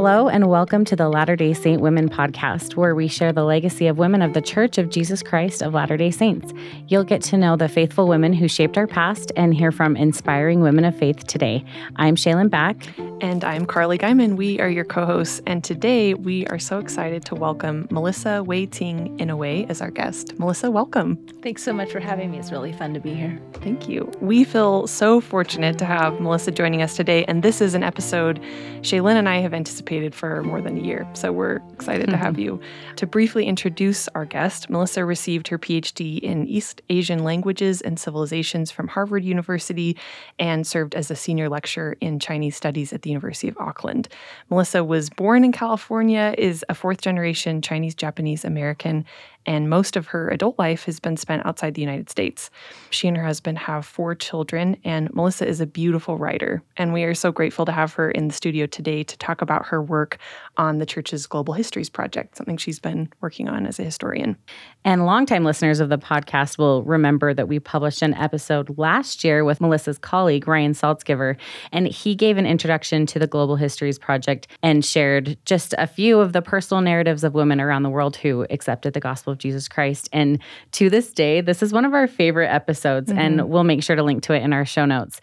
Hello, and welcome to the Latter day Saint Women podcast, where we share the legacy of women of the Church of Jesus Christ of Latter day Saints. You'll get to know the faithful women who shaped our past and hear from inspiring women of faith today. I'm Shaylin Back. And I'm Carly Guyman. We are your co hosts. And today we are so excited to welcome Melissa Wei Ting Inouye as our guest. Melissa, welcome. Thanks so much for having me. It's really fun to be here. Thank you. We feel so fortunate to have Melissa joining us today. And this is an episode Shaylin and I have anticipated for more than a year. So we're excited mm-hmm. to have you. To briefly introduce our guest, Melissa received her PhD in East Asian languages and civilizations from Harvard University and served as a senior lecturer in Chinese studies at the the University of Auckland. Melissa was born in California, is a fourth generation Chinese Japanese American, and most of her adult life has been spent outside the United States. She and her husband have four children, and Melissa is a beautiful writer. And we are so grateful to have her in the studio today to talk about her work on the church's Global Histories Project, something she's been working on as a historian. And longtime listeners of the podcast will remember that we published an episode last year with Melissa's colleague, Ryan Saltzgiver, and he gave an introduction to the Global Histories Project and shared just a few of the personal narratives of women around the world who accepted the gospel of Jesus Christ. And to this day, this is one of our favorite episodes, mm-hmm. and we'll make sure to link to it in our show notes.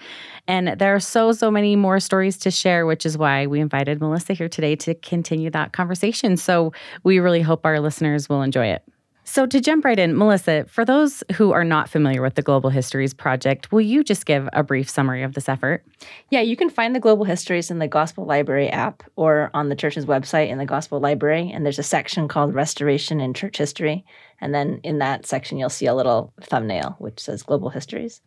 And there are so, so many more stories to share, which is why we invited Melissa here today to continue that conversation. So we really hope our listeners will enjoy it. So, to jump right in, Melissa, for those who are not familiar with the Global Histories Project, will you just give a brief summary of this effort? Yeah, you can find the Global Histories in the Gospel Library app or on the church's website in the Gospel Library. And there's a section called Restoration in Church History. And then in that section, you'll see a little thumbnail which says Global Histories.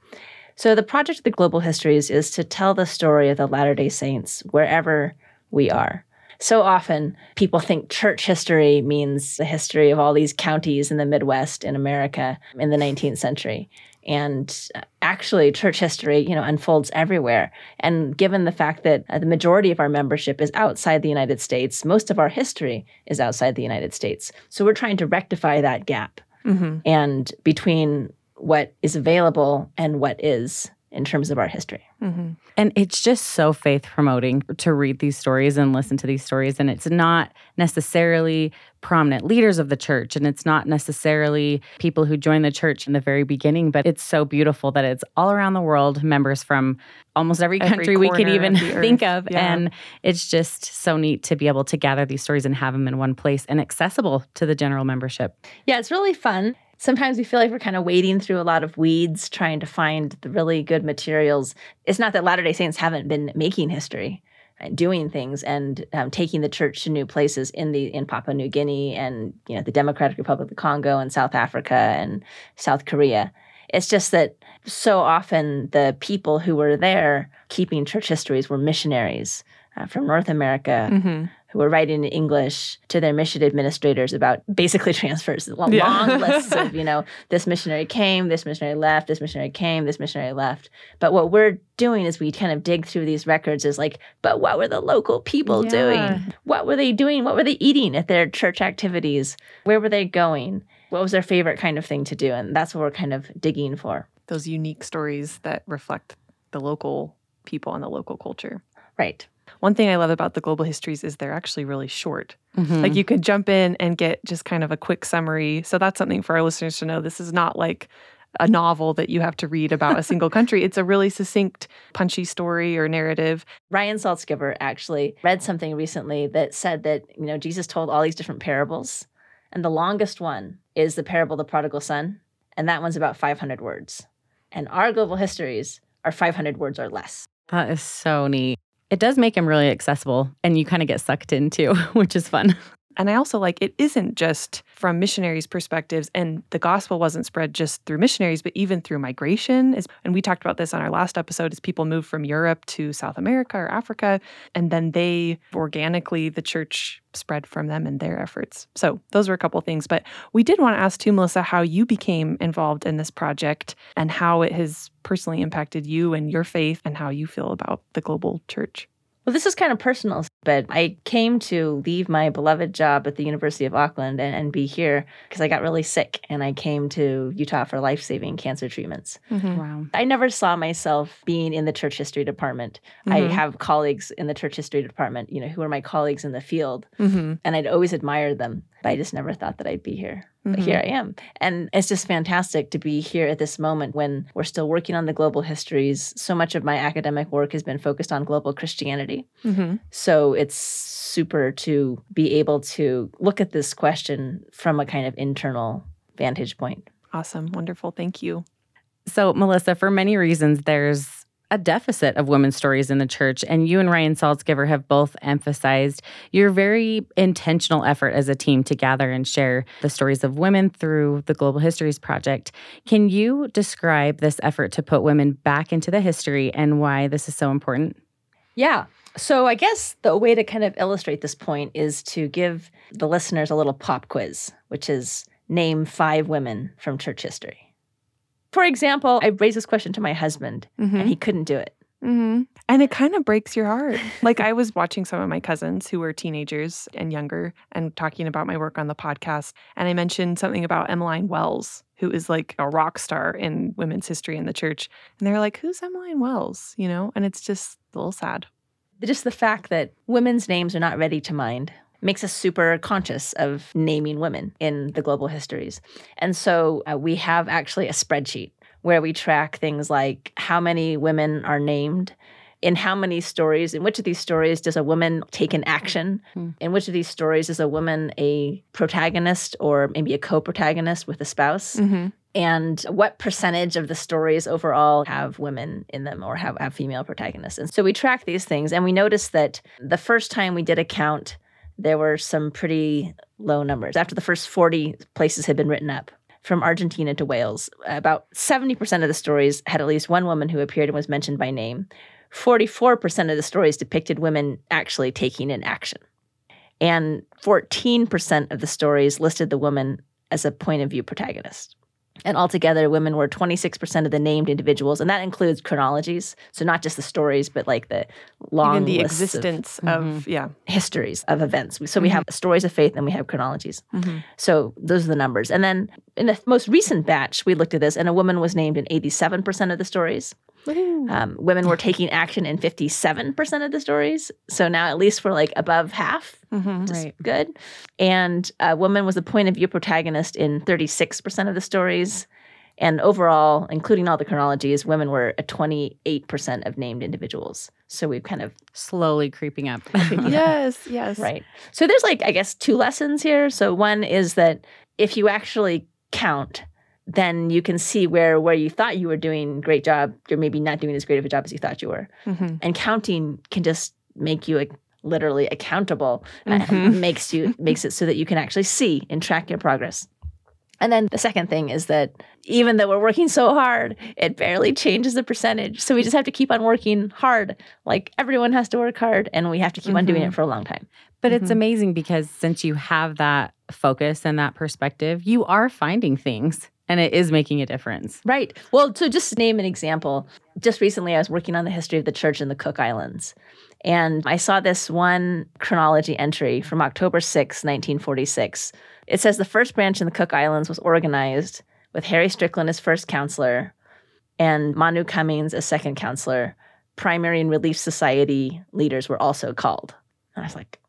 So, the project of the Global Histories is to tell the story of the Latter day Saints wherever we are so often people think church history means the history of all these counties in the Midwest in America in the 19th century. And actually, church history, you know, unfolds everywhere. And given the fact that uh, the majority of our membership is outside the United States, most of our history is outside the United States. So we're trying to rectify that gap. Mm-hmm. And between what is available and what is in terms of our history. Mm-hmm. And it's just so faith promoting to read these stories and listen to these stories. And it's not necessarily prominent leaders of the church, and it's not necessarily people who joined the church in the very beginning, but it's so beautiful that it's all around the world, members from almost every country every we could even of think of. Yeah. And it's just so neat to be able to gather these stories and have them in one place and accessible to the general membership. Yeah, it's really fun sometimes we feel like we're kind of wading through a lot of weeds trying to find the really good materials. It's not that Latter day Saints haven't been making history and doing things and um, taking the church to new places in the in Papua New Guinea and you know the Democratic Republic of Congo and South Africa and South Korea. It's just that so often the people who were there keeping church histories were missionaries uh, from North America mm-hmm who were writing in English to their mission administrators about basically transfers, long, yeah. long lists of, you know, this missionary came, this missionary left, this missionary came, this missionary left. But what we're doing is we kind of dig through these records is like, but what were the local people yeah. doing? What were they doing? What were they eating at their church activities? Where were they going? What was their favorite kind of thing to do? And that's what we're kind of digging for. Those unique stories that reflect the local people and the local culture. Right. One thing I love about the global histories is they're actually really short. Mm-hmm. Like you could jump in and get just kind of a quick summary. So that's something for our listeners to know. This is not like a novel that you have to read about a single country. It's a really succinct, punchy story or narrative. Ryan Saltzgiver actually read something recently that said that, you know, Jesus told all these different parables, and the longest one is the parable of the prodigal son, and that one's about 500 words. And our global histories are 500 words or less. That is so neat. It does make him really accessible and you kind of get sucked in too, which is fun. And I also like it isn't just from missionaries' perspectives, and the gospel wasn't spread just through missionaries, but even through migration. And we talked about this on our last episode as people moved from Europe to South America or Africa, and then they organically, the church spread from them and their efforts. So those were a couple things. But we did want to ask too, Melissa, how you became involved in this project and how it has personally impacted you and your faith and how you feel about the global church. Well, this is kind of personal, but I came to leave my beloved job at the University of Auckland and, and be here because I got really sick and I came to Utah for life saving cancer treatments. Mm-hmm. Wow. I never saw myself being in the church history department. I Mhm. have colleagues in the church history department, you know, who are my colleagues in the field, Mm-hmm. and I'd always admired them, but I just never thought that I'd be here. But Mhm. here I am. And it's just fantastic to be here at this moment when we're still working on the global histories. So much of my academic work has been focused on global Christianity. Mm-hmm. So it's super to be able to look at this question from a kind of internal vantage point. Awesome. Wonderful. Thank you. So, Melissa, for many reasons, there's a deficit of women's stories in the church. And you and Ryan Saltzgiver have both emphasized your very intentional effort as a team to gather and share the stories of women through the Global Histories Project. Can you describe this effort to put women back into the history and why this is so important? Yeah. So I guess the way to kind of illustrate this point is to give the listeners a little pop quiz, which is name five women from church history. For example, I raised this question to my husband Mm-hmm. and he couldn't do it. Mm-hmm. And it kind of breaks your heart. like I was watching some of my cousins who were teenagers and younger and talking about my work on the podcast. And I mentioned something about Emmeline Wells, who is like a rock star in women's history in the church. And they're like, who's Emmeline Wells? You know? And it's just a little sad. Just the fact that women's names are not ready to mind makes us super conscious of naming women in the global histories. And so uh, we have actually a spreadsheet where we track things like how many women are named, in how many stories, in which of these stories does a woman take an action, Hmm. in which of these stories is a woman a protagonist or maybe a co protagonist with a spouse. Mm-hmm. and what percentage of the stories overall have women in them or have, have female protagonists. And so we track these things and we noticed that the first time we did a count, there were some pretty low numbers. After the first 40 places had been written up, from Argentina to Wales, about 70% of the stories had at least one woman who appeared and was mentioned by name. 44% of the stories depicted women actually taking an action. And 14% of the stories listed the woman as a point of view protagonist. And altogether, women were 26% of the named individuals, and that includes chronologies. So not just the stories, but like the long Even the lists of existence of, yeah. histories of events. So we have stories of faith and we have chronologies. Mm-hmm. So those are the numbers. And then in the most recent batch, we looked at this, and a woman was named in 87% of the stories. Um, women were taking action in 57% of the stories. So now at least we're like above half. Mm-hmm. Right. good. And a woman was the point of view protagonist in 36% of the stories. And overall, including all the chronologies, women were at 28% of named individuals. So we've kind of, Slowly creeping up. yes, yes. right. So there's like, I guess, two lessons here. So one is that if you actually count, then you can see where where you thought you were doing a great job, you're maybe not doing as great of a job as you thought you were. Mm-hmm. And counting can just make you like, literally accountable. Uh, Mhm. makes you makes it so that you can actually see and track your progress. And then the second thing is that even though we're working so hard, it barely changes the percentage. So we just have to keep on working hard. Like everyone has to work hard and we have to keep on doing it for a long time. But it's Mhm. amazing because since you have that focus and that perspective, you are finding things and it is making a difference. Right. Well, so just name an example, just recently I was working on the history of the church in the Cook Islands. And I saw this one chronology entry from October 6, 1946. It says the first branch in the Cook Islands was organized with Harry Strickland as first counselor and Manu Cummings as second counselor. Primary and Relief Society leaders were also called. And I was like,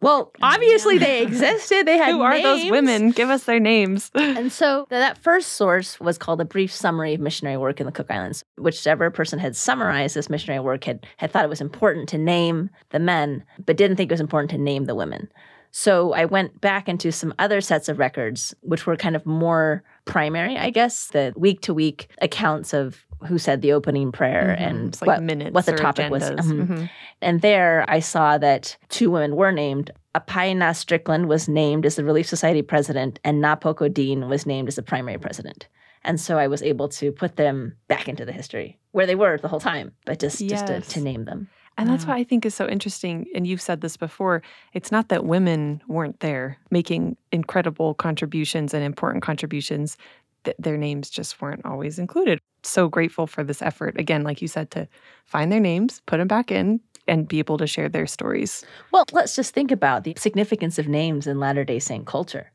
well, oh, obviously they existed. They had Who are those women? Give us their names. And so that first source was called a brief summary of missionary work in the Cook Islands. Whichever person had summarized this missionary work had, had thought it was important to name the men, but didn't think it was important to name the women. So I went back into some other sets of records, which were kind of more primary, I guess, the week to week accounts of who said the opening prayer Mhm. and like what, minutes what the topic was. agendas. Mhm. Mhm. And there I saw that two women were named. Apaina Strickland was named as the Relief Society president, and Napoko Dean was named as the primary president. And so I was able to put them back into the history where they were the whole time, but just, just to, to name them. And that's Wow. what I think is so interesting. And you've said this before. It's not that women weren't there making incredible contributions and important contributions, that their names just weren't always included. So grateful for this effort. Again, like you said, to find their names, put them back in, and be able to share their stories. Well, let's just think about the significance of names in Latter day Saint culture.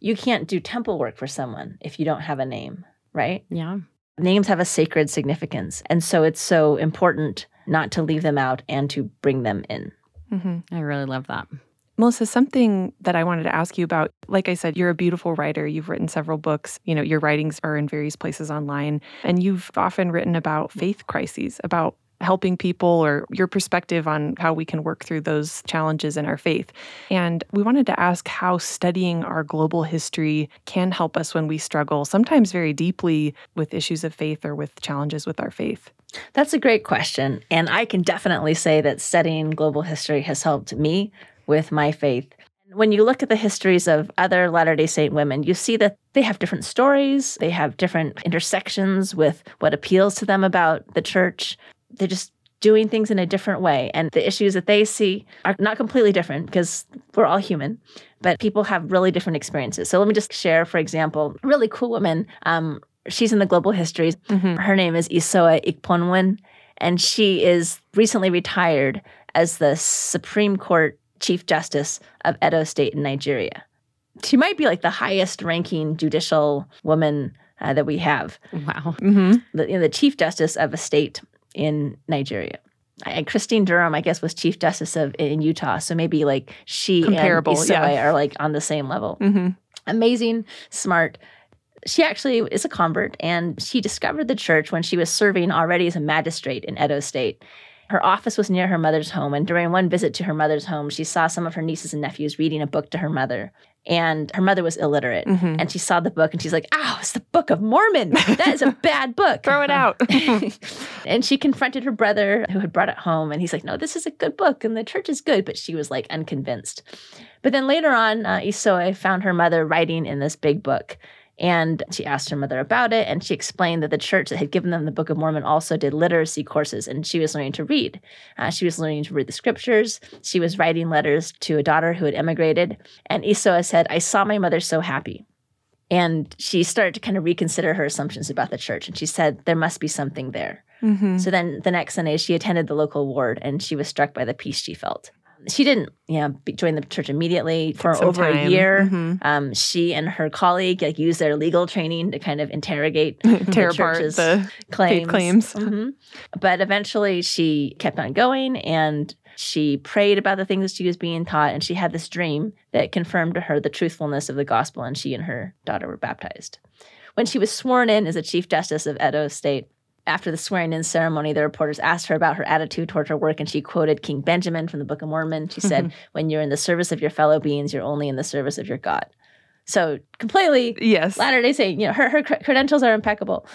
You can't do temple work for someone if you don't have a name, right? Yeah. Names have a sacred significance. And so it's so important not to leave them out and to bring them in. Mm-hmm. I really love that. Melissa, something that I wanted to ask you about, like I said, you're a beautiful writer. You've written several books. You know, your writings are in various places online. And you've often written about faith crises, about helping people or your perspective on how we can work through those challenges in our faith. And we wanted to ask how studying our global history can help us when we struggle, sometimes very deeply, with issues of faith or with challenges with our faith. That's a great question. And I can definitely say that studying global history has helped me with my faith. When you look at the histories of other Latter day Saint women, you see that they have different stories, they have different intersections with what appeals to them about the church. They're just doing things in a different way. And the issues that they see are not completely different because we're all human, but people have really different experiences. So let me just share, for example, a really cool woman. Um, she's in the global histories. Mm-hmm. Her name is Isoa Ikponmwen, and she is recently retired as the Supreme Court Chief Justice of Edo State in Nigeria. She might be like the highest ranking judicial woman uh, that we have. Wow. Mm-hmm. The, you know, the Chief Justice of a state in Nigeria. And Christine Durham, I guess, was Chief Justice of in Utah. So maybe like she Comparable, and Isoe yeah. are like on the same level. Mm-hmm. Amazing, smart. She actually is a convert and she discovered the church when she was serving already as a magistrate in Edo State. Her office was near her mother's home, and during one visit to her mother's home, she saw some of her nieces and nephews reading a book to her mother. And her mother was illiterate, mm-hmm. and she saw the book and she's like, oh it's the Book of Mormon. That is a bad book. Throw it out. and she confronted her brother who had brought it home, and he's like, No, this is a good book, and the church is good. But she was like unconvinced. But then later on, uh, Isoe found her mother writing in this big book. And she asked her mother about it, and she explained that the church that had given them the Book of Mormon also did literacy courses, and she was learning to read. Uh, she was learning to read the scriptures. She was writing letters to a daughter who had emigrated. And Isoa said, I saw my mother so happy. And she started to kind of reconsider her assumptions about the church, and she said, There must be something there. Mm-hmm. So then the next Sunday, she attended the local ward, and she was struck by the peace she felt she didn't you know join the church immediately for over time. a year mm-hmm. um, she and her colleague like used their legal training to kind of interrogate tear the apart the claims, claims. Mm-hmm. but eventually she kept on going and she prayed about the things that she was being taught and she had this dream that confirmed to her the truthfulness of the gospel and she and her daughter were baptized when she was sworn in as a chief justice of edo state after the swearing in ceremony, the reporters asked her about her attitude toward her work, and she quoted King Benjamin from the Book of Mormon. She said, When you're in the service of your fellow beings, you're only in the service of your God. So, completely, yes. Latter day Saint, you know, her, her credentials are impeccable.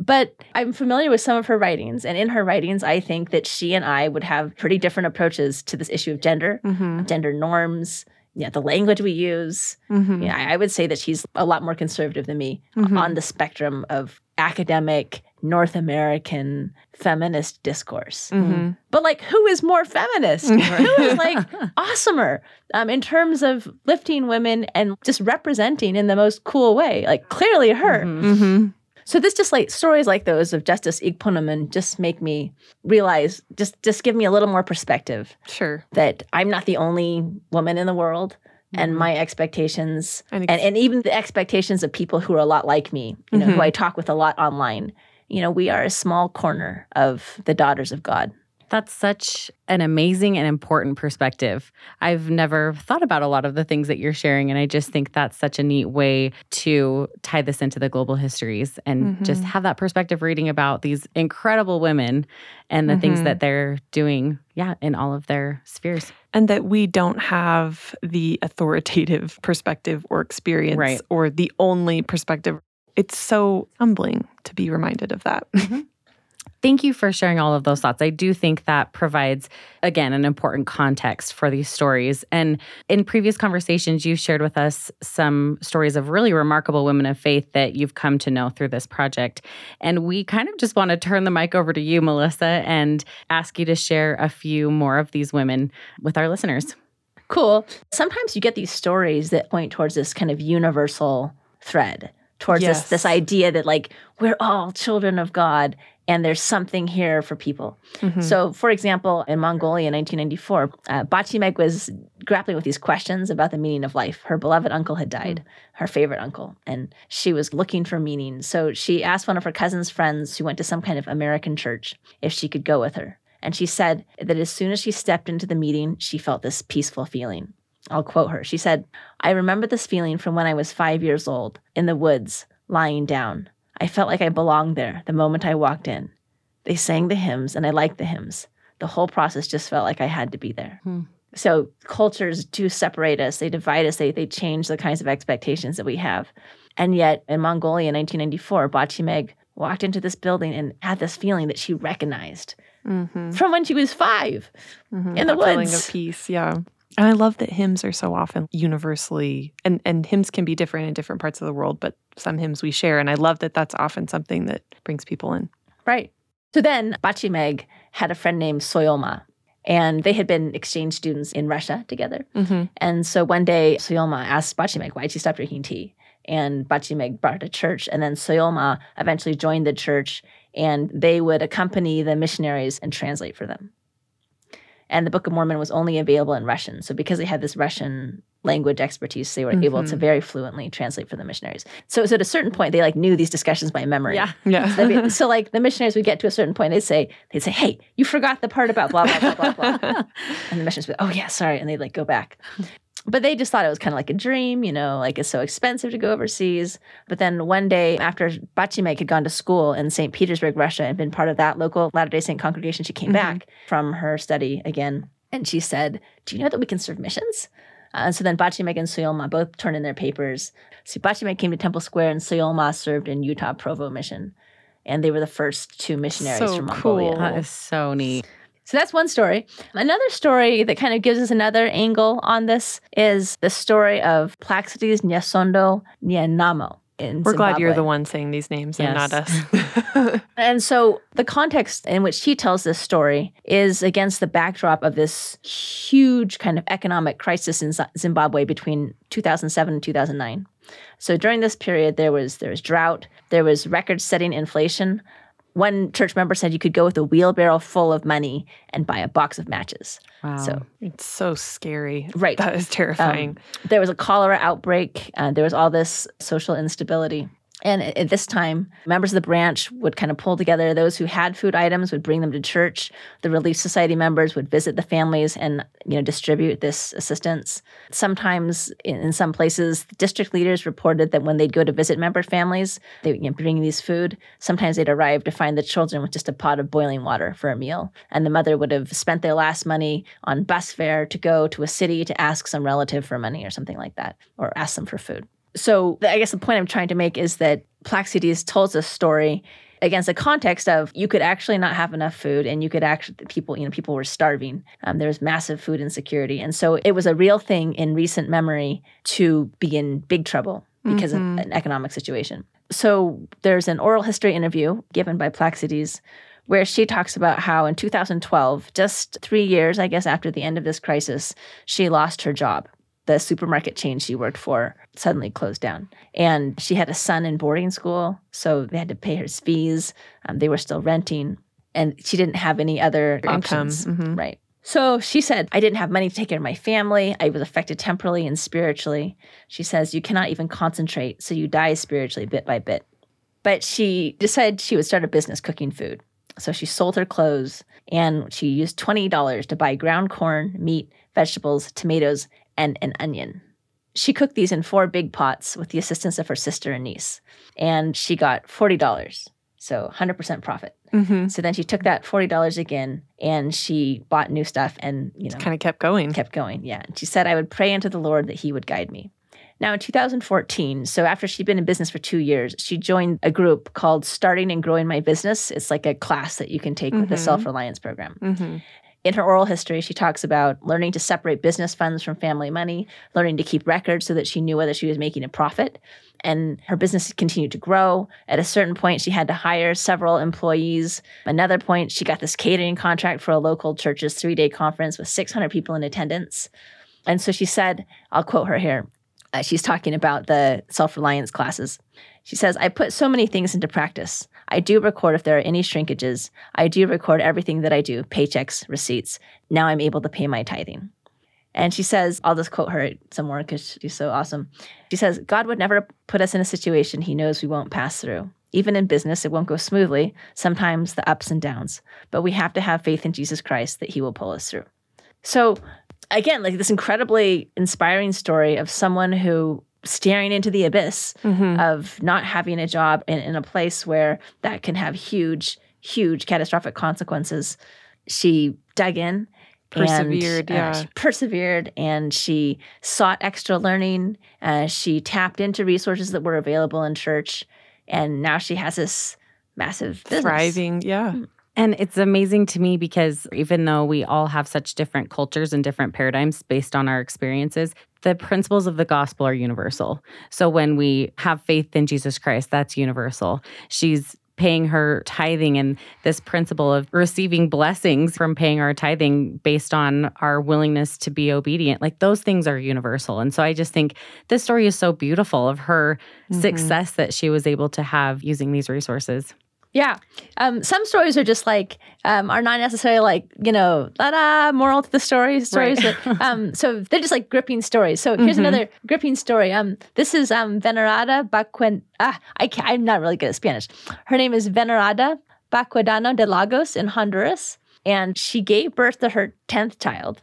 But I'm familiar with some of her writings, and in her writings, I think that she and I would have pretty different approaches to this issue of gender, mm-hmm. gender norms, yeah, the language we use. Mm-hmm. Yeah, I would say that she's a lot more conservative than me mm-hmm. on the spectrum of academic North American feminist discourse. Mm-hmm. But like, who is more feminist? who is like awesomer um, in terms of lifting women and just representing in the most cool way? Like, clearly her. Mm-hmm. mm-hmm. So this just like stories like those of Justice Ikponmwen just make me realize, just just give me a little more perspective. Sure. That I'm not the only woman in the world and mm-hmm. my expectations and, ex- and, and even the expectations of people who are a lot like me, you know, mm-hmm. who I talk with a lot online you know, we are a small corner of the daughters of God. That's such an amazing and important perspective. I've never thought about a lot of the things that you're sharing. And I just think that's such a neat way to tie this into the global histories and mm-hmm. just have that perspective reading about these incredible women and the mm-hmm. things that they're doing, yeah, in all of their spheres. And that we don't have the authoritative perspective or experience right. or the only perspective it's so humbling to be reminded of that. Mm-hmm. Thank you for sharing all of those thoughts. I do think that provides, again, an important context for these stories. And in previous conversations, you've shared with us some stories of really remarkable women of faith that you've come to know through this project. And we kind of just want to turn the mic over to you, Melissa, and ask you to share a few more of these women with our listeners. Cool. Sometimes you get these stories that point towards this kind of universal thread towards yes. this this idea that like we're all children of God and there's something here for people. Mhm. So, for example, in Mongolia in 1994, uh, Bachimeg was grappling with these questions about the meaning of life. Her beloved uncle had died, her favorite uncle, and she was looking for meaning. So she asked one of her cousin's friends who went to some kind of American church if she could go with her. And she said that as soon as she stepped into the meeting, she felt this peaceful feeling. I'll quote her. She said, I remember this feeling from when I was five years old in the woods, lying down. I felt like I belonged there the moment I walked in. They sang the hymns, and I liked the hymns. The whole process just felt like I had to be there. Hmm. So cultures do separate us, they divide us, they, they change the kinds of expectations that we have. And yet in Mongolia in 1994, Bachimeg walked into this building and had this feeling that she recognized Mhm. from when she was 5 Mhm. in the That feeling of peace. Yeah. And I love that hymns are so often universally, and, and hymns can be different in different parts of the world, but some hymns we share. And I love that that's often something that brings people in. Right. So then Bachimeg had a friend named Soyolma, and they had been exchange students in Russia together. Mm-hmm. And so one day, Soyolma asked Bachimeg, why'd she stop drinking tea? And Bachimeg brought her to church. And then Soyolma eventually joined the church, and they would accompany the missionaries and translate for them. And the Book of Mormon was only available in Russian. So because they had this Russian language expertise, they were mm-hmm. able to very fluently translate for the missionaries. So, so at a certain point, they like knew these discussions by memory. Yeah. Yeah. So, be- so, like the missionaries would get to a certain point, they'd say, they'd say, "Hey, you forgot the part about blah blah blah blah blah," and the missionaries would, "Oh yeah, sorry," and they'd like go back. But they just thought it was kind of like a dream, you know, like it's so expensive to go overseas. But then one day, after Bachimeg had gone to school in St. Petersburg, Russia, and been part of that local Latter day Saint congregation, she came Mhm. back from her study again. And she said, Do you know that we can serve missions? Uh, and so then Bachimeg and Soyolma both turned in their papers. So Bachimeg came to Temple Square, and Soyolma served in Utah Provo Mission. And they were the first two missionaries So from Mongolia. cool. That is so neat. So that's one story. Another story that kind of gives us another angle on this is the story of Plaxides Nyasondo Nyanamo. In We're glad you're the one saying these names and not us. And so the context in which he tells this story is against the backdrop of this huge kind of economic crisis in Zimbabwe between 2007 and 2009. So during this period there was there was drought, there was record-setting inflation. One church member said you could go with a wheelbarrow full of money and buy a box of matches. Wow. So it's so scary. Right. That is terrifying. Um, there was a cholera outbreak. Uh, there was all this social instability. And at this time, members of the branch would kind of pull together. Those who had food items would bring them to church. The Relief Society members would visit the families and you know distribute this assistance. Sometimes, in, some places, district leaders reported that when they'd go to visit member families, they would know, bring these food. Sometimes they'd arrive to find the children with just a pot of boiling water for a meal, and the mother would have spent their last money on bus fare to go to a city to ask some relative for money or something like that, or ask them for food. So I guess the point I'm trying to make is that Plaxides tells this story against the context of you could actually not have enough food and you could actually people you know people were starving. Um, there was massive food insecurity. And so it was a real thing in recent memory to be in big trouble because Mhm. of an economic situation. So there's an oral history interview given by Plaxides where she talks about how in 2012 just three years i guess after the end of this crisis she lost her job the supermarket chain she worked for suddenly closed down. And she had a son in boarding school, so they had to pay his fees. Um, they were still renting, and she didn't have any other Income. options. Mhm. Right. So she said, I didn't have money to take care of my family. I was affected temporally and spiritually. She says, You cannot even concentrate, so you die spiritually bit by bit. But she decided she would start a business cooking food. So she sold her clothes and she used $20 to buy ground corn, meat, vegetables, tomatoes, and an onion. She cooked these in four big pots with the assistance of her sister and niece. And she got $40. So 100% profit. Mhm. So then she took that $40 again and she bought new stuff and, you know, Kind of kept going. kept going. Yeah. And she said, I would pray unto the Lord that he would guide me. Now, in 2014, so after she'd been in business for two years, she joined a group called Starting and Growing My Business. It's like a class that you can take with the Mhm. Self Reliance Program. Mhm. In her oral history, she talks about learning to separate business funds from family money, learning to keep records so that she knew whether she was making a profit. And her business continued to grow. At a certain point, she had to hire several employees. Another point, she got this catering contract for a local church's three day conference with 600 people in attendance. And so she said, I'll quote her here. Uh, she's talking about the self reliance classes. She says, I put so many things into practice. I do record if there are any shrinkages. I do record everything that I do paychecks, receipts. Now I'm able to pay my tithing. And she says, I'll just quote her some more because she's so awesome. She says, God would never put us in a situation he knows we won't pass through. Even in business, it won't go smoothly, sometimes the ups and downs, but we have to have faith in Jesus Christ that he will pull us through. So, again, like this incredibly inspiring story of someone who staring into the abyss Mm-hmm. of not having a job in, in a place where that can have huge, huge catastrophic consequences. She dug in. Persevered, and, uh, she persevered and she sought extra learning. Uh, she tapped into resources that were available in church. And now she has this massive business. Thriving. Yeah. And it's amazing to me because even though we all have such different cultures and different paradigms based on our experiences, the principles of the gospel are universal. So when we have faith in Jesus Christ, that's universal. She's paying her tithing and this principle of receiving blessings from paying our tithing based on our willingness to be obedient like those things are universal and so i just think this story is so beautiful of her Mhm. success that she was able to have using these resources Yeah. Um, some stories are just like, um, are not necessarily like, you know, da da, moral to the story stories. Right. But, um, so they're just like gripping stories. So here's Mhm. another gripping story. Um, this is um, Venerada Baquen. Ah, I can't, I'm not really good at Spanish. Her name is Venerada Baquedano de Lagos in Honduras. And she gave birth to her 10th child.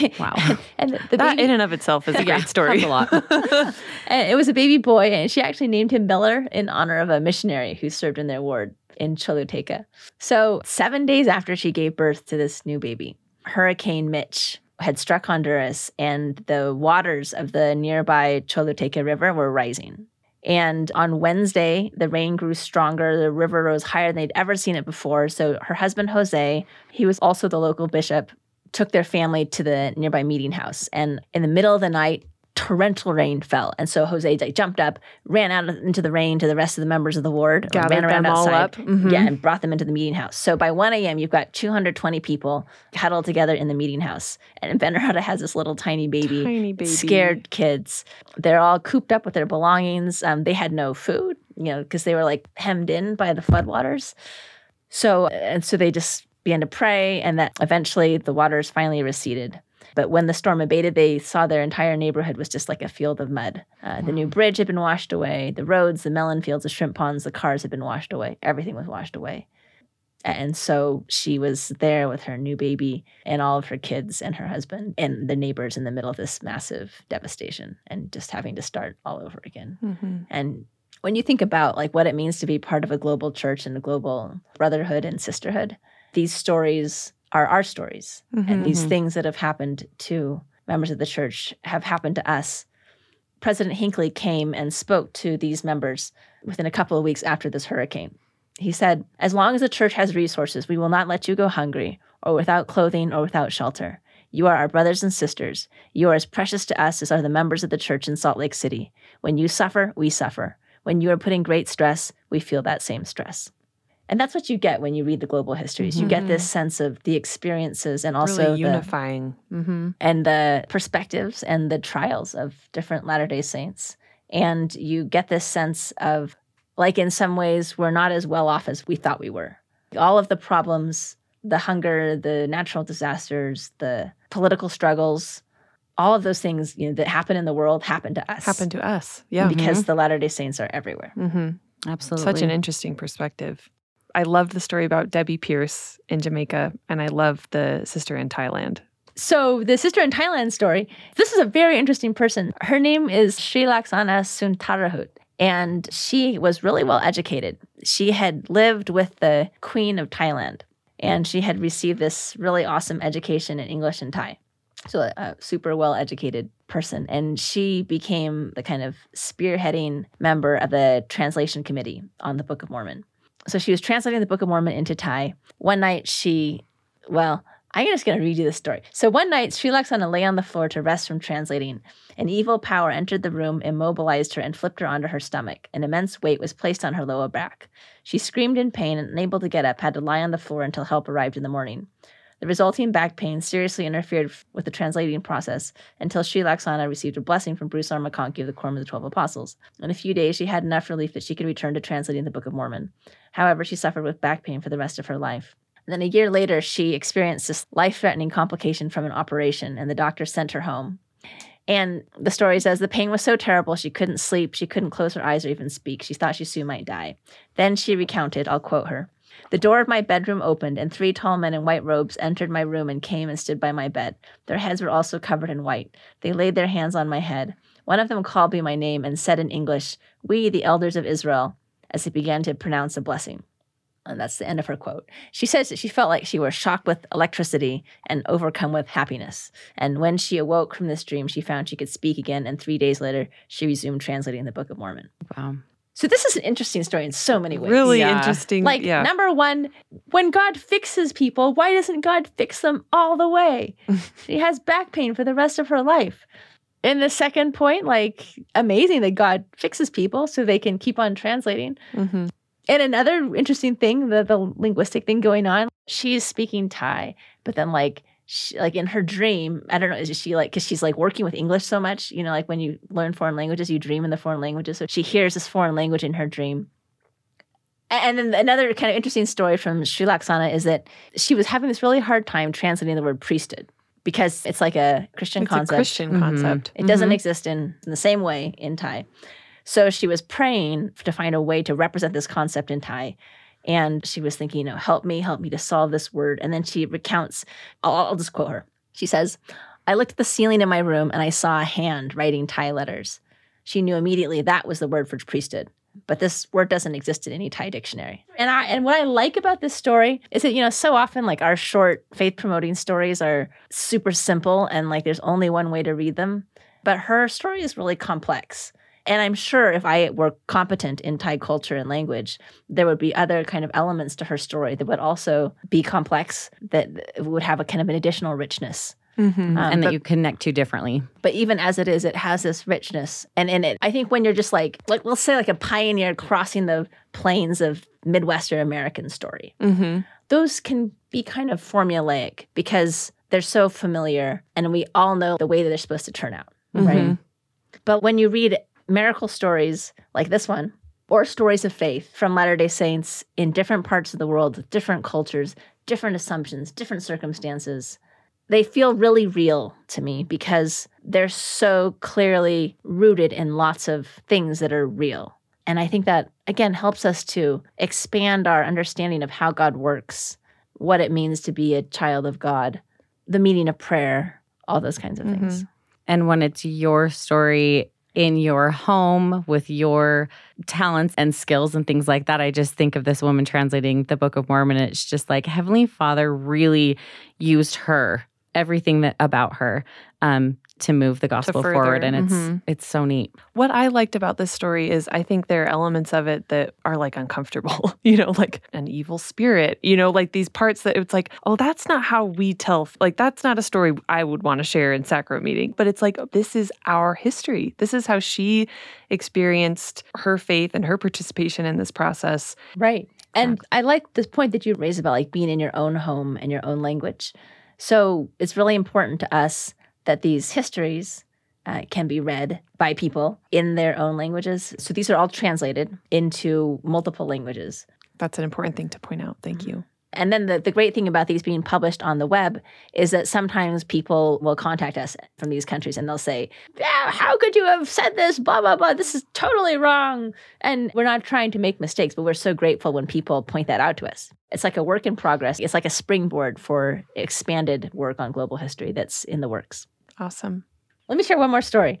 wow and the, the That baby, in and of itself is a Yeah, great story. a lot. it was a baby boy, and she actually named him Miller in honor of a missionary who served in their ward in Choluteca. So, seven days after she gave birth to this new baby, Hurricane Mitch had struck Honduras, and the waters of the nearby Choluteca River were rising. And on Wednesday, the rain grew stronger. The river rose higher than they'd ever seen it before. So, her husband, Jose, he was also the local bishop, took their family to the nearby meeting house. And in the middle of the night, torrential rain fell. And so Jose like, jumped up, ran out into the rain to the rest of the members of the ward, Gathered ran around them all outside. up. Mhm. Yeah, and brought them into the meeting house. So by 1 a.m., you've got 220 people huddled together in the meeting house. And Venerada has this little tiny baby, Tiny baby. scared kids. They're all cooped up with their belongings. Um, they had no food, you know, because they were like hemmed in by the floodwaters. So, and so they just began to pray, and that eventually the waters finally receded. But when the storm abated, they saw their entire neighborhood was just like a field of mud. Uh, the new bridge had been washed away. The roads, the melon fields, the shrimp ponds, the cars had been washed away. Everything was washed away. And so she was there with her new baby and all of her kids and her husband and the neighbors in the middle of this massive devastation and just having to start all over again. Mhm. And when you think about like what it means to be part of a global church and a global brotherhood and sisterhood, these stories are our stories. And these Mhm. things that have happened to members of the church have happened to us. President Hinckley came and spoke to these members within a couple of weeks after this hurricane. He said, As long as the church has resources, we will not let you go hungry or without clothing or without shelter. You are our brothers and sisters. You are as precious to us as are the members of the church in Salt Lake City. When you suffer, we suffer. When you are putting great stress, we feel that same stress. And that's what you get when you read the global histories. You get this mm-hmm. sense of the experiences and also really the, unifying. hmm and the perspectives and the trials of different Latter day Saints. And you get this sense of, like, in some ways, we're not as well off as we thought we were. All of the problems, the hunger, the natural disasters, the political struggles, all of those things you know, that happen in the world happen to us. happen to us. Yeah. because mm-hmm. the Latter day Saints are everywhere. absolutely Such an interesting perspective. I love the story about Debbie Pierce in Jamaica, and I love the sister in Thailand. So the sister in Thailand story, this is a very interesting person. Her name is Sri Laksana Suntarahut. And she was really well educated. She had lived with the Queen of Thailand and she had received this really awesome education in English and Thai. So, a, a super well educated person. And she became the kind of spearheading member of the translation committee on the Book of Mormon. So, she was translating the Book of Mormon into Thai. One night, she, well, I'm just going to read you the story. So one night, Sri Laksana lay on the floor to rest from translating. An evil power entered the room, immobilized her, and flipped her onto her stomach. An immense weight was placed on her lower back. She screamed in pain and, unable to get up, had to lie on the floor until help arrived in the morning. The resulting back pain seriously interfered with the translating process until Sri Laksana received a blessing from Bruce R. McConkie of the Quorum of the Twelve Apostles. In a few days, she had enough relief that she could return to translating the Book of Mormon. However, she suffered with back pain for the rest of her life. then a year later, she experienced this life threatening complication from an operation, and the doctor sent her home. And the story says the pain was so terrible she couldn't sleep, she couldn't close her eyes or even speak. She thought she soon might die. Then she recounted, I'll quote her. The door of my bedroom opened, and three tall men in white robes entered my room and came and stood by my bed. Their heads were also covered in white. They laid their hands on my head. One of them called me my name and said in English, We, the elders of Israel, as he began to pronounce a blessing. And that's the end of her quote. She says that she felt like she was shocked with electricity and overcome with happiness. And when she awoke from this dream, she found she could speak again. And three days later, she resumed translating the Book of Mormon. Wow. So this is an interesting story in so many ways. Really Yeah. interesting. Like yeah. number one, when God fixes people, why doesn't God fix them all the way? she has back pain for the rest of her life. And the second point, like amazing that God fixes people so they can keep on translating. Mhm. And another interesting thing, the the linguistic thing going on, she's speaking Thai, but then like she, like in her dream, I don't know, is she like because she's like working with English so much, you know, like when you learn foreign languages, you dream in the foreign languages. So she hears this foreign language in her dream. And then another kind of interesting story from Sri Laksana is that she was having this really hard time translating the word priesthood because it's like a Christian It's concept. a Christian Mhm. concept. It doesn't Mhm. exist in, in the same way in Thai. So she was praying to find a way to represent this concept in Thai. And she was thinking, you know, help me, help me to solve this word. And then she recounts, I'll, I'll just quote her. She says, I looked at the ceiling in my room and I saw a hand writing Thai letters. She knew immediately that was the word for priesthood. But this word doesn't exist in any Thai dictionary. And I and what I like about this story is that, you know, so often like our short faith promoting stories are super simple and like there's only one way to read them. But her story is really complex. And I'm sure if I were competent in Thai culture and language, there would be other kind of elements to her story that would also be complex, that would have a kind of an additional richness. Mhm. Um, and that but- you connect to differently. but even as it is, it has this richness. And in it, I think when you're just like, like let's say like a pioneer crossing the plains of Midwestern American story, Mhm. those can be kind of formulaic because they're so familiar and we all know the way that they're supposed to turn out, right? Mhm. But when you read miracle stories like this one, or stories of faith from Latter day Saints in different parts of the world, different cultures, different assumptions, different circumstances, they feel really real to me because they're so clearly rooted in lots of things that are real. And I think that, again, helps us to expand our understanding of how God works, what it means to be a child of God, the meaning of prayer, all those kinds of things. Mm-hmm. And when it's your story in your home with your talents and skills and things like that, I just think of this woman translating the Book of Mormon. It's just like Heavenly Father really used her, everything that about her, um, to move the gospel further. forward. And it's Mhm. it's so neat. What I liked about this story is I think there are elements of it that are like uncomfortable, you know, like an evil spirit, you know, like these parts that it's like, oh, that's not how we tell, like, that's not a story I would want to share in sacrament meeting. But it's like, this is our history. This is how she experienced her faith and her participation in this process. Right. And I like this point that you raised about like being in your own home and your own language. So it's really important to us that these histories uh, can be read by people in their own languages. So these are all translated into multiple languages. That's an important thing to point out. Thank you. And then the, the great thing about these being published on the web is that sometimes people will contact us from these countries and they'll say, yeah, How could you have said this? Blah, blah, blah. This is totally wrong. And we're not trying to make mistakes, but we're so grateful when people point that out to us. It's like a work in progress, it's like a springboard for expanded work on global history that's in the works. Awesome. Let me share one more story.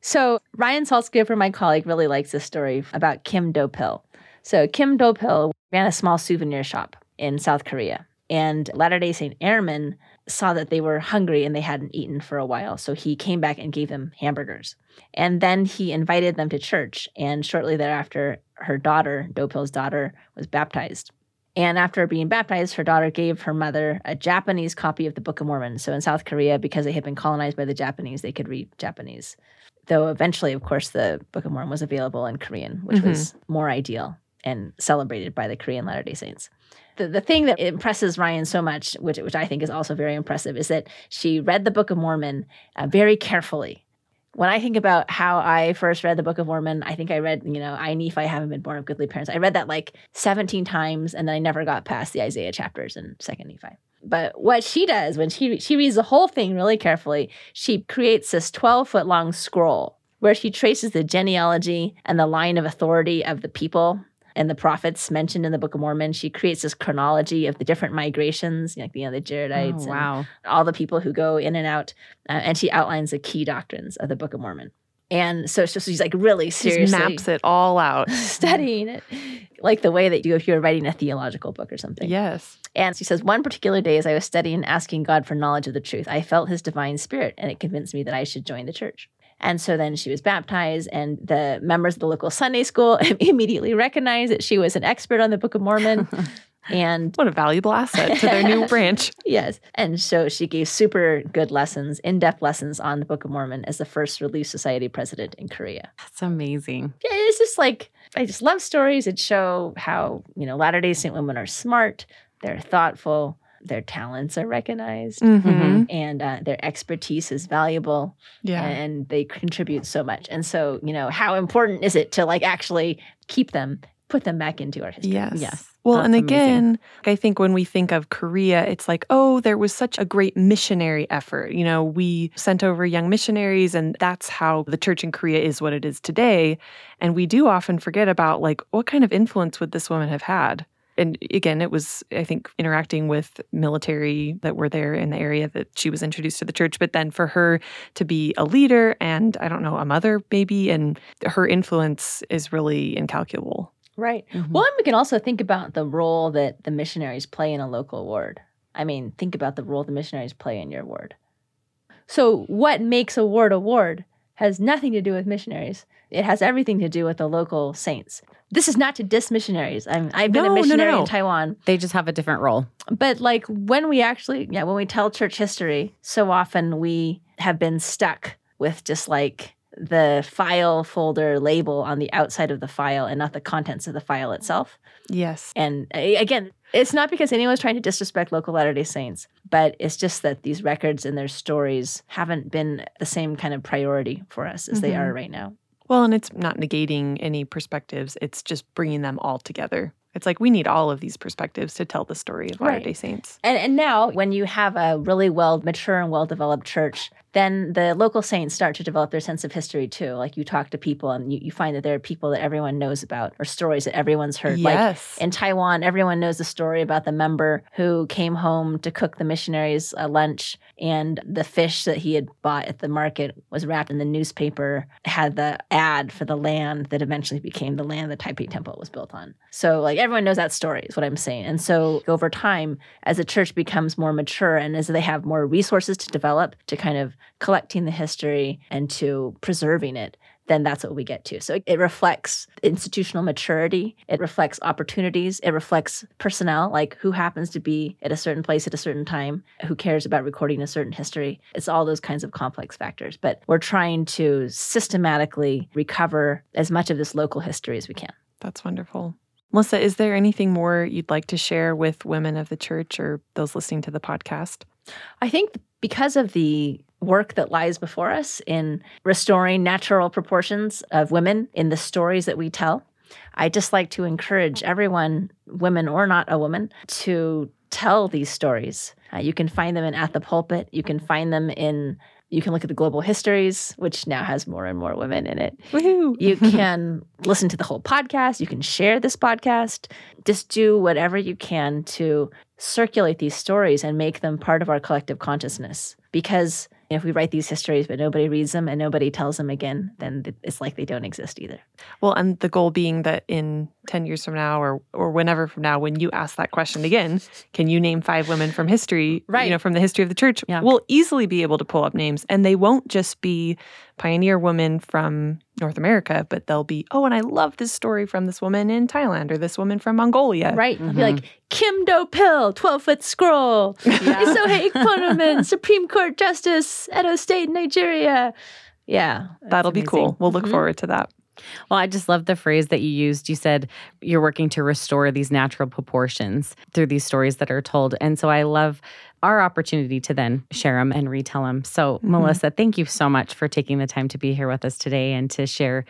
So Ryan Saltzgiver, my colleague, really likes this story about Kim Do-pil. So Kim Do-pil ran a small souvenir shop in South Korea, and Latter Day Saint Airmen saw that they were hungry and they hadn't eaten for a while, so he came back and gave them hamburgers. And then he invited them to church, and shortly thereafter, her daughter, Do-pil's daughter, was baptized. And after being baptized, her daughter gave her mother a Japanese copy of the Book of Mormon. So in South Korea, because they had been colonized by the Japanese, they could read Japanese. Though eventually, of course, the Book of Mormon was available in Korean, which mm-hmm. was more ideal and celebrated by the Korean Latter day Saints. The, the thing that impresses Ryan so much, which, which I think is also very impressive, is that she read the Book of Mormon uh, very carefully. When I think about how I first read the Book of Mormon, I think I read, you know, I Nephi haven't been born of goodly parents. I read that like 17 times and then I never got past the Isaiah chapters in Second Nephi. But what she does when she she reads the whole thing really carefully, she creates this 12 foot long scroll where she traces the genealogy and the line of authority of the people and the prophets mentioned in the Book of Mormon. She creates this chronology of the different migrations, like you know the Jaredites Oh, wow. and all the people who go in and out, uh, and she outlines the key doctrines of the Book of Mormon. And so, so she's like really seriously maps it all out. studying it, like the way that you if you were writing a theological book or something. yes. And she says, one particular day as I was studying, asking God for knowledge of the truth, I felt his divine spirit, and it convinced me that I should join the church. And so then she was baptized, and the members of the local Sunday school immediately recognized that she was an expert on the Book of Mormon. and What a valuable asset to their new branch. yes, and so she gave super good lessons, in depth lessons on the Book of Mormon as the first Relief Society president in Korea. That's amazing. Yeah, it's just like I just love stories that show how you know Latter Day Saint women are smart, they're thoughtful, their talents are recognized, hmm and uh, their expertise is valuable, Yeah. and they contribute so much. And so you know how important is it to like actually keep them, put them back into our history? Yes. Yes. Well, That's and amazing. again, I think when we think of Korea, it's like, oh, there was such a great missionary effort. You know, we sent over young missionaries, and that's how the church in Korea is what it is today. And we do often forget about, like, what kind of influence would this woman have had? And again, it was, I think, interacting with military that were there in the area that she was introduced to the church. But then for her to be a leader and I don't know, a mother maybe, and her influence is really incalculable. Right. Mhm. Well, and we can also think about the role that the missionaries play in a local ward. I mean, think about the role the missionaries play in your ward. So, what makes a ward a ward has nothing to do with missionaries. It has everything to do with the local saints. This is not to diss missionaries. I'm, I've been No, a no, no, missionary no. in Taiwan, They just have a different role. but like when we actually, yeah, when we tell church history, so often we have been stuck with just like the file folder label on the outside of the file and not the contents of the file itself. Yes. And again, it's not because anyone's trying to disrespect local Latter day Saints, but it's just that these records and their stories haven't been the same kind of priority for us as they Mhm. are right now. Well, and it's not negating any perspectives, it's just bringing them all together. It's like we need all of these perspectives to tell the story of Latter day Saints. And, and now, when you have a really well mature and well developed church, then the local saints start to develop their sense of history too. Like you talk to people and you, you find that there are people that everyone knows about or stories that everyone's heard. Like Yes. in Taiwan, everyone knows the story about the member who came home to cook the missionaries a lunch, and the fish that he had bought at the market was wrapped in the newspaper, had the ad for the land that eventually became the land the Taipei Temple was built on. So, like, everyone knows that story, is what I'm saying. And so, over time, as the church becomes more mature and as they have more resources to develop to kind of collecting the history and to preserving it, then that's what we get to. So it reflects institutional maturity, it reflects opportunities, it reflects personnel, like who happens to be at a certain place at a certain time, who cares about recording a certain history. It's all those kinds of complex factors. But we're trying to systematically recover as much of this local history as we can. That's wonderful. Melissa, is there anything more you'd like to share with women of the church or those listening to the podcast? I think because of the work that lies before us in restoring natural proportions of women in the stories that we tell, I just like to encourage everyone, women or not a woman, to tell these stories. Uh, you can find them in At the Pulpit. You can find them in, you can look at the Global Histories, which now has more and more women in it. Woohoo! You can listen to the whole podcast. You can share this podcast. Just do whatever you can to circulate these stories and make them part of our collective consciousness. Because if we write these histories but nobody reads them and nobody tells them again, then it's like they don't exist either. Well, and the goal being that in 10 years from now or or whenever from now, when you ask that question again, can you name five women from history, Right. you know, from the history of the church? Yeah. We'll easily be able to pull up names and they won't just be pioneer woman from North America, but they'll be, oh, and I love this story from this woman in Thailand or this woman from Mongolia. Right? It'll Be Mhm. like Kim Do Pil, 12 foot scroll. Yeah. Isohe Ikponmwen, Supreme Court Justice, Edo State, Nigeria. Yeah. That'll be cool. We'll look Mhm. forward to that. Well, I just love the phrase that you used. You said you're working to restore these natural proportions through these stories that are told. And so I love our opportunity to then share them and retell them. So, mm-hmm. Melissa, thank you so much for taking the time to be here with us today and to share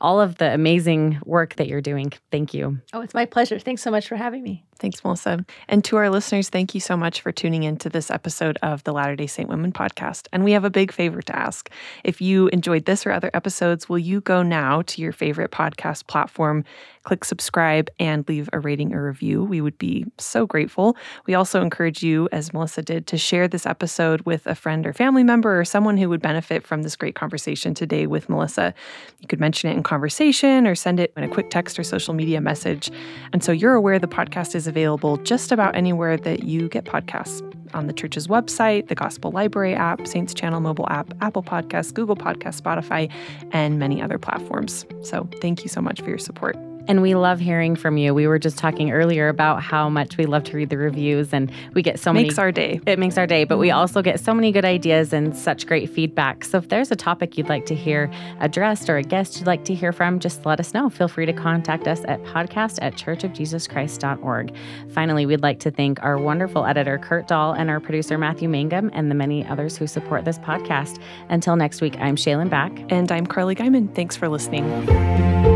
all of the amazing work that you're doing. Thank you. Oh, it's my pleasure. Thanks so much for having me. Thanks, Melissa. And to our listeners, thank you so much for tuning in to this episode of the Latter day Saint Women podcast. And we have a big favor to ask. If you enjoyed this or other episodes, will you go now to your favorite podcast platform, click subscribe, and leave a rating or review? We would be so grateful. We also encourage you, as Melissa did, to share this episode with a friend or family member or someone who would benefit from this great conversation today with Melissa. You could mention it in conversation or send it in a quick text or social media message. And so you're aware the podcast is available just about anywhere that you get podcasts on the church's website, the Gospel Library app, Saints Channel mobile app, Apple Podcasts, Google Podcasts, Spotify, and many other platforms. So thank you so much for your support. And we love hearing from you. We were just talking earlier about how much we love to read the reviews and we get so makes many makes our day. It makes our day, but we mm-hmm. also get so many good ideas and such great feedback. So if there's a topic you'd like to hear addressed or a guest you'd like to hear from, just let us know. Feel free to contact us at podcast at churchofjesuschrist.org. Finally, we'd like to thank our wonderful editor Kurt Dahl and our producer Matthew Mangum and the many others who support this podcast. Until next week, I'm Shaylin Back. And I'm Carly Guyman. Thanks for listening.